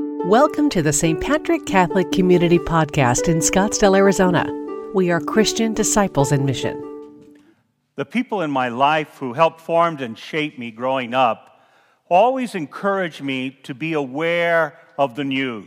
Welcome to the St. Patrick Catholic Community Podcast in Scottsdale, Arizona. We are Christian disciples in mission. The people in my life who helped form and shape me growing up always encouraged me to be aware of the news,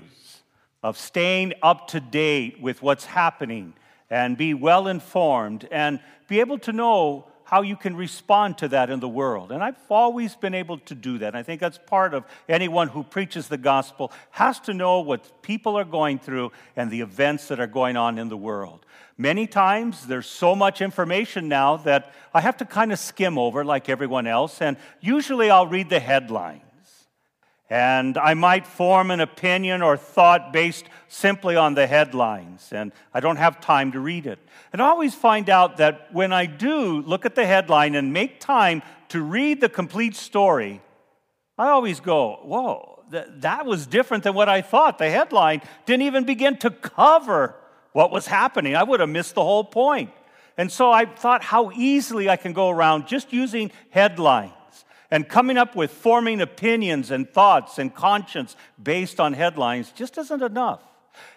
of staying up to date with what's happening, and be well informed, and be able to know how you can respond to that in the world. And I've always been able to do that. I think that's part of anyone who preaches the gospel has to know what people are going through and the events that are going on in the world. Many times there's so much information now that I have to kind of skim over like everyone else, and usually I'll read the headline. And I might form an opinion or thought based simply on the headlines, and I don't have time to read it. And I always find out that when I do look at the headline and make time to read the complete story, I always go, whoa, that was different than what I thought. The headline didn't even begin to cover what was happening. I would have missed the whole point. And so I thought how easily I can go around just using headlines and coming up with forming opinions and thoughts and conscience based on headlines just isn't enough.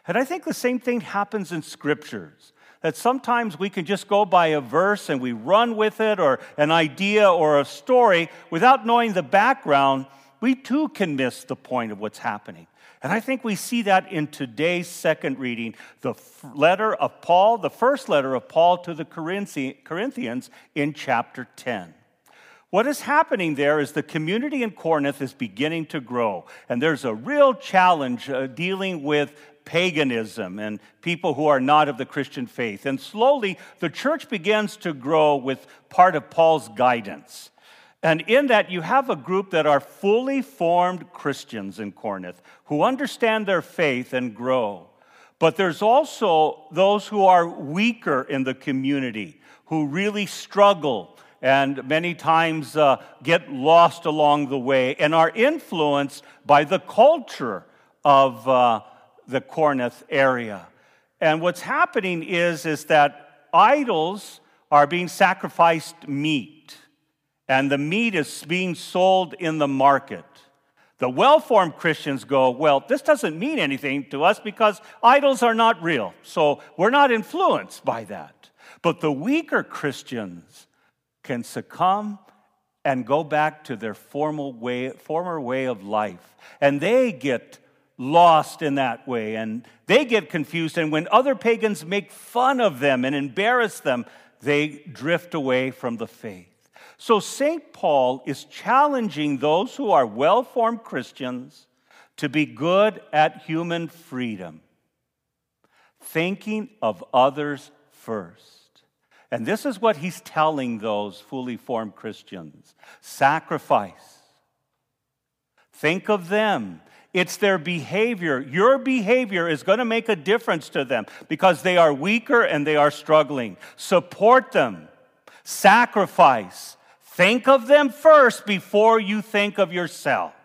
And I think the same thing happens in scriptures. That sometimes we can just go by a verse and we run with it, or an idea or a story without knowing the background. We too can miss the point of what's happening. And I think we see that in today's second reading, the letter of Paul, the first letter of Paul to the Corinthians in chapter 10. What is happening there is the community in Corinth is beginning to grow, and there's a real challenge uh, dealing with paganism and people who are not of the Christian faith. And slowly, the church begins to grow with part of Paul's guidance. And in that, you have a group that are fully formed Christians in Corinth who understand their faith and grow. But there's also those who are weaker in the community, who really struggle and many times uh, get lost along the way and are influenced by the culture of uh, the Corinth area. And what's happening is, is that idols are being sacrificed meat, and the meat is being sold in the market. The well formed Christians go, Well, this doesn't mean anything to us because idols are not real. So we're not influenced by that. But the weaker Christians can succumb and go back to their formal way, former way of life. And they get lost in that way and they get confused. And when other pagans make fun of them and embarrass them, they drift away from the faith. So St. Paul is challenging those who are well formed Christians to be good at human freedom, thinking of others first. And this is what he's telling those fully formed Christians sacrifice. Think of them. It's their behavior. Your behavior is going to make a difference to them because they are weaker and they are struggling. Support them. Sacrifice. Think of them first before you think of yourselves.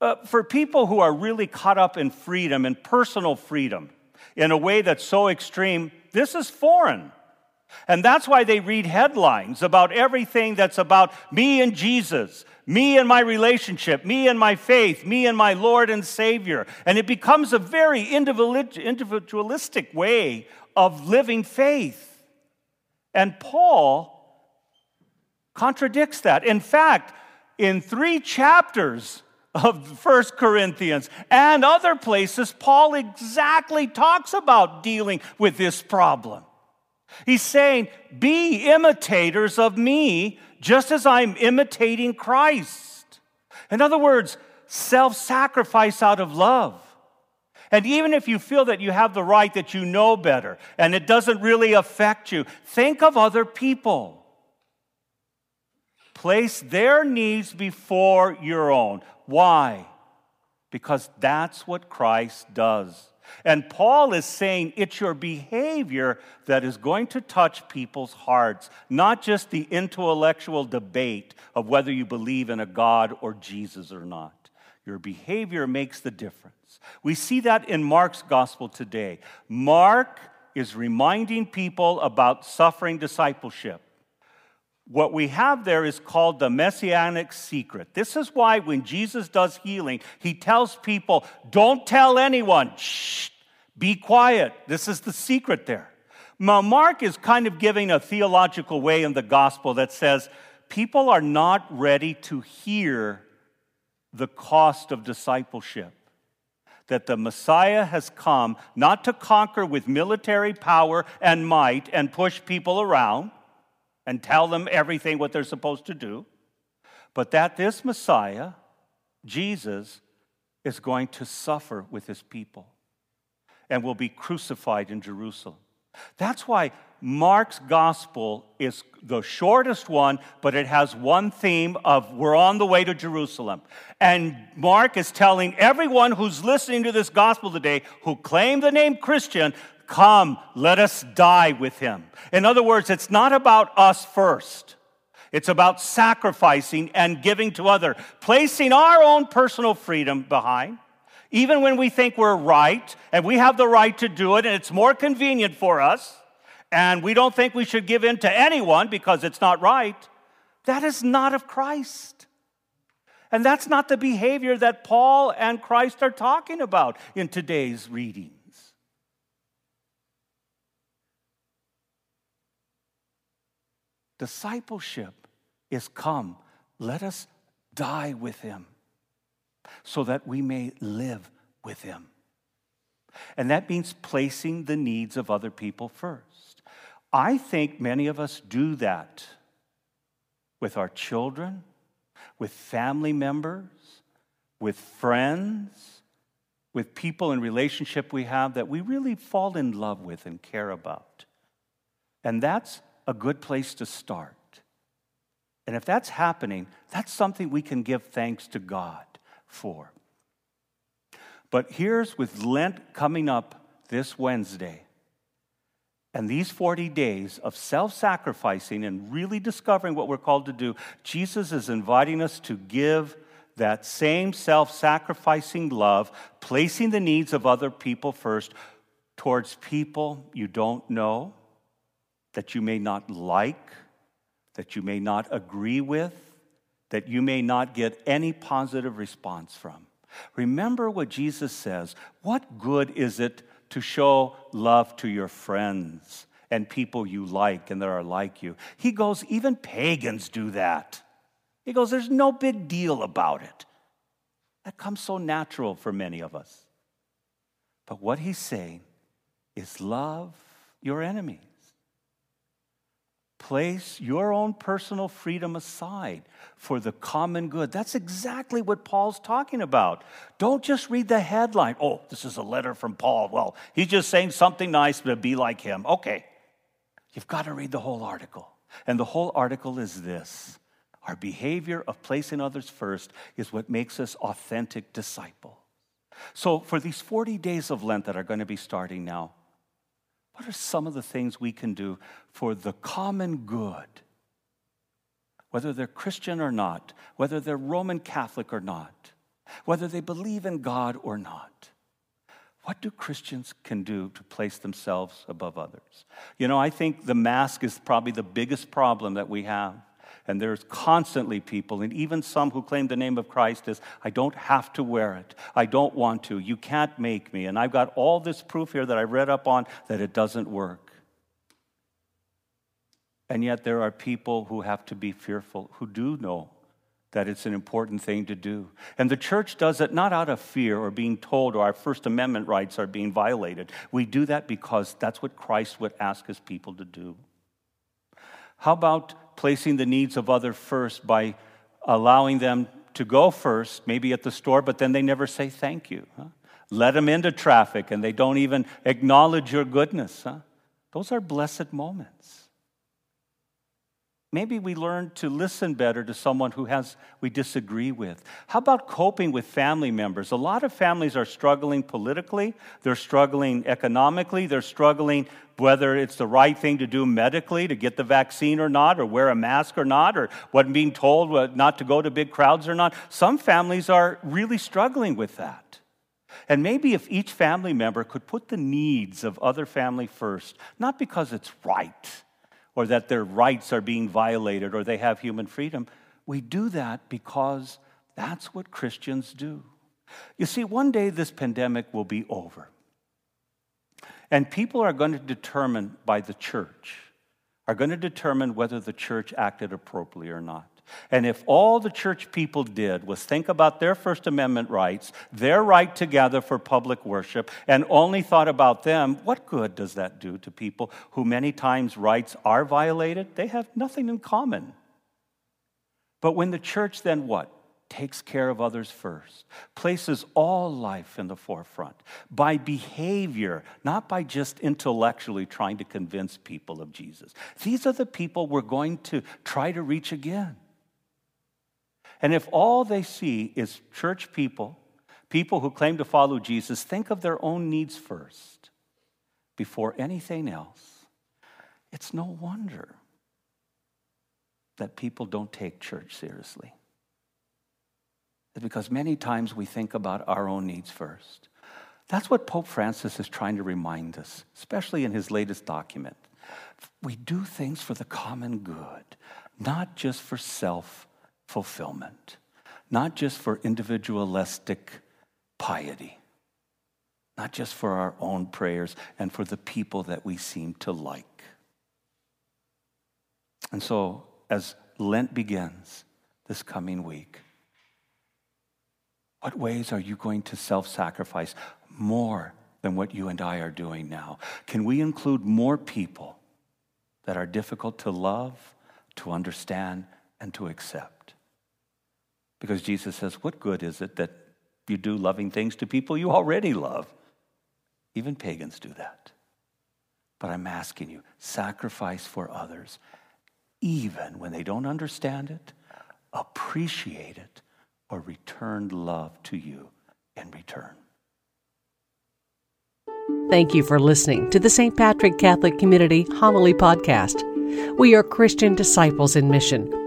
Uh, for people who are really caught up in freedom and personal freedom in a way that's so extreme, this is foreign. And that's why they read headlines about everything that's about me and Jesus, me and my relationship, me and my faith, me and my Lord and Savior. And it becomes a very individualistic way of living faith. And Paul contradicts that. In fact, in three chapters of First Corinthians and other places, Paul exactly talks about dealing with this problem. He's saying, Be imitators of me, just as I'm imitating Christ. In other words, self sacrifice out of love. And even if you feel that you have the right, that you know better, and it doesn't really affect you, think of other people. Place their needs before your own. Why? Because that's what Christ does. And Paul is saying it's your behavior that is going to touch people's hearts, not just the intellectual debate of whether you believe in a God or Jesus or not. Your behavior makes the difference. We see that in Mark's gospel today. Mark is reminding people about suffering discipleship. What we have there is called the messianic secret. This is why when Jesus does healing, he tells people, don't tell anyone. Shh, be quiet. This is the secret there. Now, Mark is kind of giving a theological way in the gospel that says people are not ready to hear the cost of discipleship. That the Messiah has come not to conquer with military power and might and push people around and tell them everything what they're supposed to do, but that this Messiah, Jesus, is going to suffer with his people and will be crucified in Jerusalem. That's why Mark's gospel is the shortest one, but it has one theme of we're on the way to Jerusalem. And Mark is telling everyone who's listening to this gospel today who claim the name Christian Come, let us die with him. In other words, it's not about us first. It's about sacrificing and giving to other, placing our own personal freedom behind, even when we think we're right and we have the right to do it and it's more convenient for us, and we don't think we should give in to anyone because it's not right. That is not of Christ. And that's not the behavior that Paul and Christ are talking about in today's reading. Discipleship is come, let us die with him so that we may live with him. And that means placing the needs of other people first. I think many of us do that with our children, with family members, with friends, with people in relationship we have that we really fall in love with and care about. And that's a good place to start. And if that's happening, that's something we can give thanks to God for. But here's with Lent coming up this Wednesday, and these 40 days of self sacrificing and really discovering what we're called to do, Jesus is inviting us to give that same self sacrificing love, placing the needs of other people first towards people you don't know that you may not like, that you may not agree with, that you may not get any positive response from. Remember what Jesus says What good is it to show love to your friends and people you like and that are like you? He goes, Even pagans do that. He goes, There's no big deal about it. That comes so natural for many of us. But what he's saying is love your enemies. Place your own personal freedom aside for the common good. That's exactly what Paul's talking about. Don't just read the headline. Oh, this is a letter from Paul. Well, he's just saying something nice to be like him. Okay. You've got to read the whole article. And the whole article is this our behavior of placing others first is what makes us authentic disciples. So, for these 40 days of Lent that are going to be starting now, what are some of the things we can do for the common good? Whether they're Christian or not, whether they're Roman Catholic or not, whether they believe in God or not. What do Christians can do to place themselves above others? You know, I think the mask is probably the biggest problem that we have. And there's constantly people, and even some who claim the name of Christ as, I don't have to wear it. I don't want to. You can't make me. And I've got all this proof here that I read up on that it doesn't work. And yet there are people who have to be fearful, who do know that it's an important thing to do. And the church does it not out of fear or being told or our First Amendment rights are being violated. We do that because that's what Christ would ask his people to do. How about placing the needs of others first by allowing them to go first, maybe at the store, but then they never say thank you. Huh? Let them into traffic and they don't even acknowledge your goodness. Huh? Those are blessed moments. Maybe we learn to listen better to someone who has we disagree with. How about coping with family members? A lot of families are struggling politically, they're struggling economically, they're struggling whether it's the right thing to do medically to get the vaccine or not, or wear a mask or not, or what being told not to go to big crowds or not. Some families are really struggling with that. And maybe if each family member could put the needs of other family first, not because it's right or that their rights are being violated or they have human freedom. We do that because that's what Christians do. You see, one day this pandemic will be over. And people are going to determine by the church, are going to determine whether the church acted appropriately or not. And if all the church people did was think about their First Amendment rights, their right to gather for public worship, and only thought about them, what good does that do to people who many times rights are violated? They have nothing in common. But when the church then what? Takes care of others first, places all life in the forefront by behavior, not by just intellectually trying to convince people of Jesus. These are the people we're going to try to reach again. And if all they see is church people, people who claim to follow Jesus, think of their own needs first before anything else, it's no wonder that people don't take church seriously. It's because many times we think about our own needs first. That's what Pope Francis is trying to remind us, especially in his latest document. We do things for the common good, not just for self fulfillment, not just for individualistic piety, not just for our own prayers and for the people that we seem to like. And so, as Lent begins this coming week, what ways are you going to self sacrifice more than what you and I are doing now? Can we include more people that are difficult to love, to understand, and to accept? Because Jesus says, What good is it that you do loving things to people you already love? Even pagans do that. But I'm asking you, sacrifice for others, even when they don't understand it, appreciate it, or return love to you in return. Thank you for listening to the St. Patrick Catholic Community Homily Podcast. We are Christian disciples in mission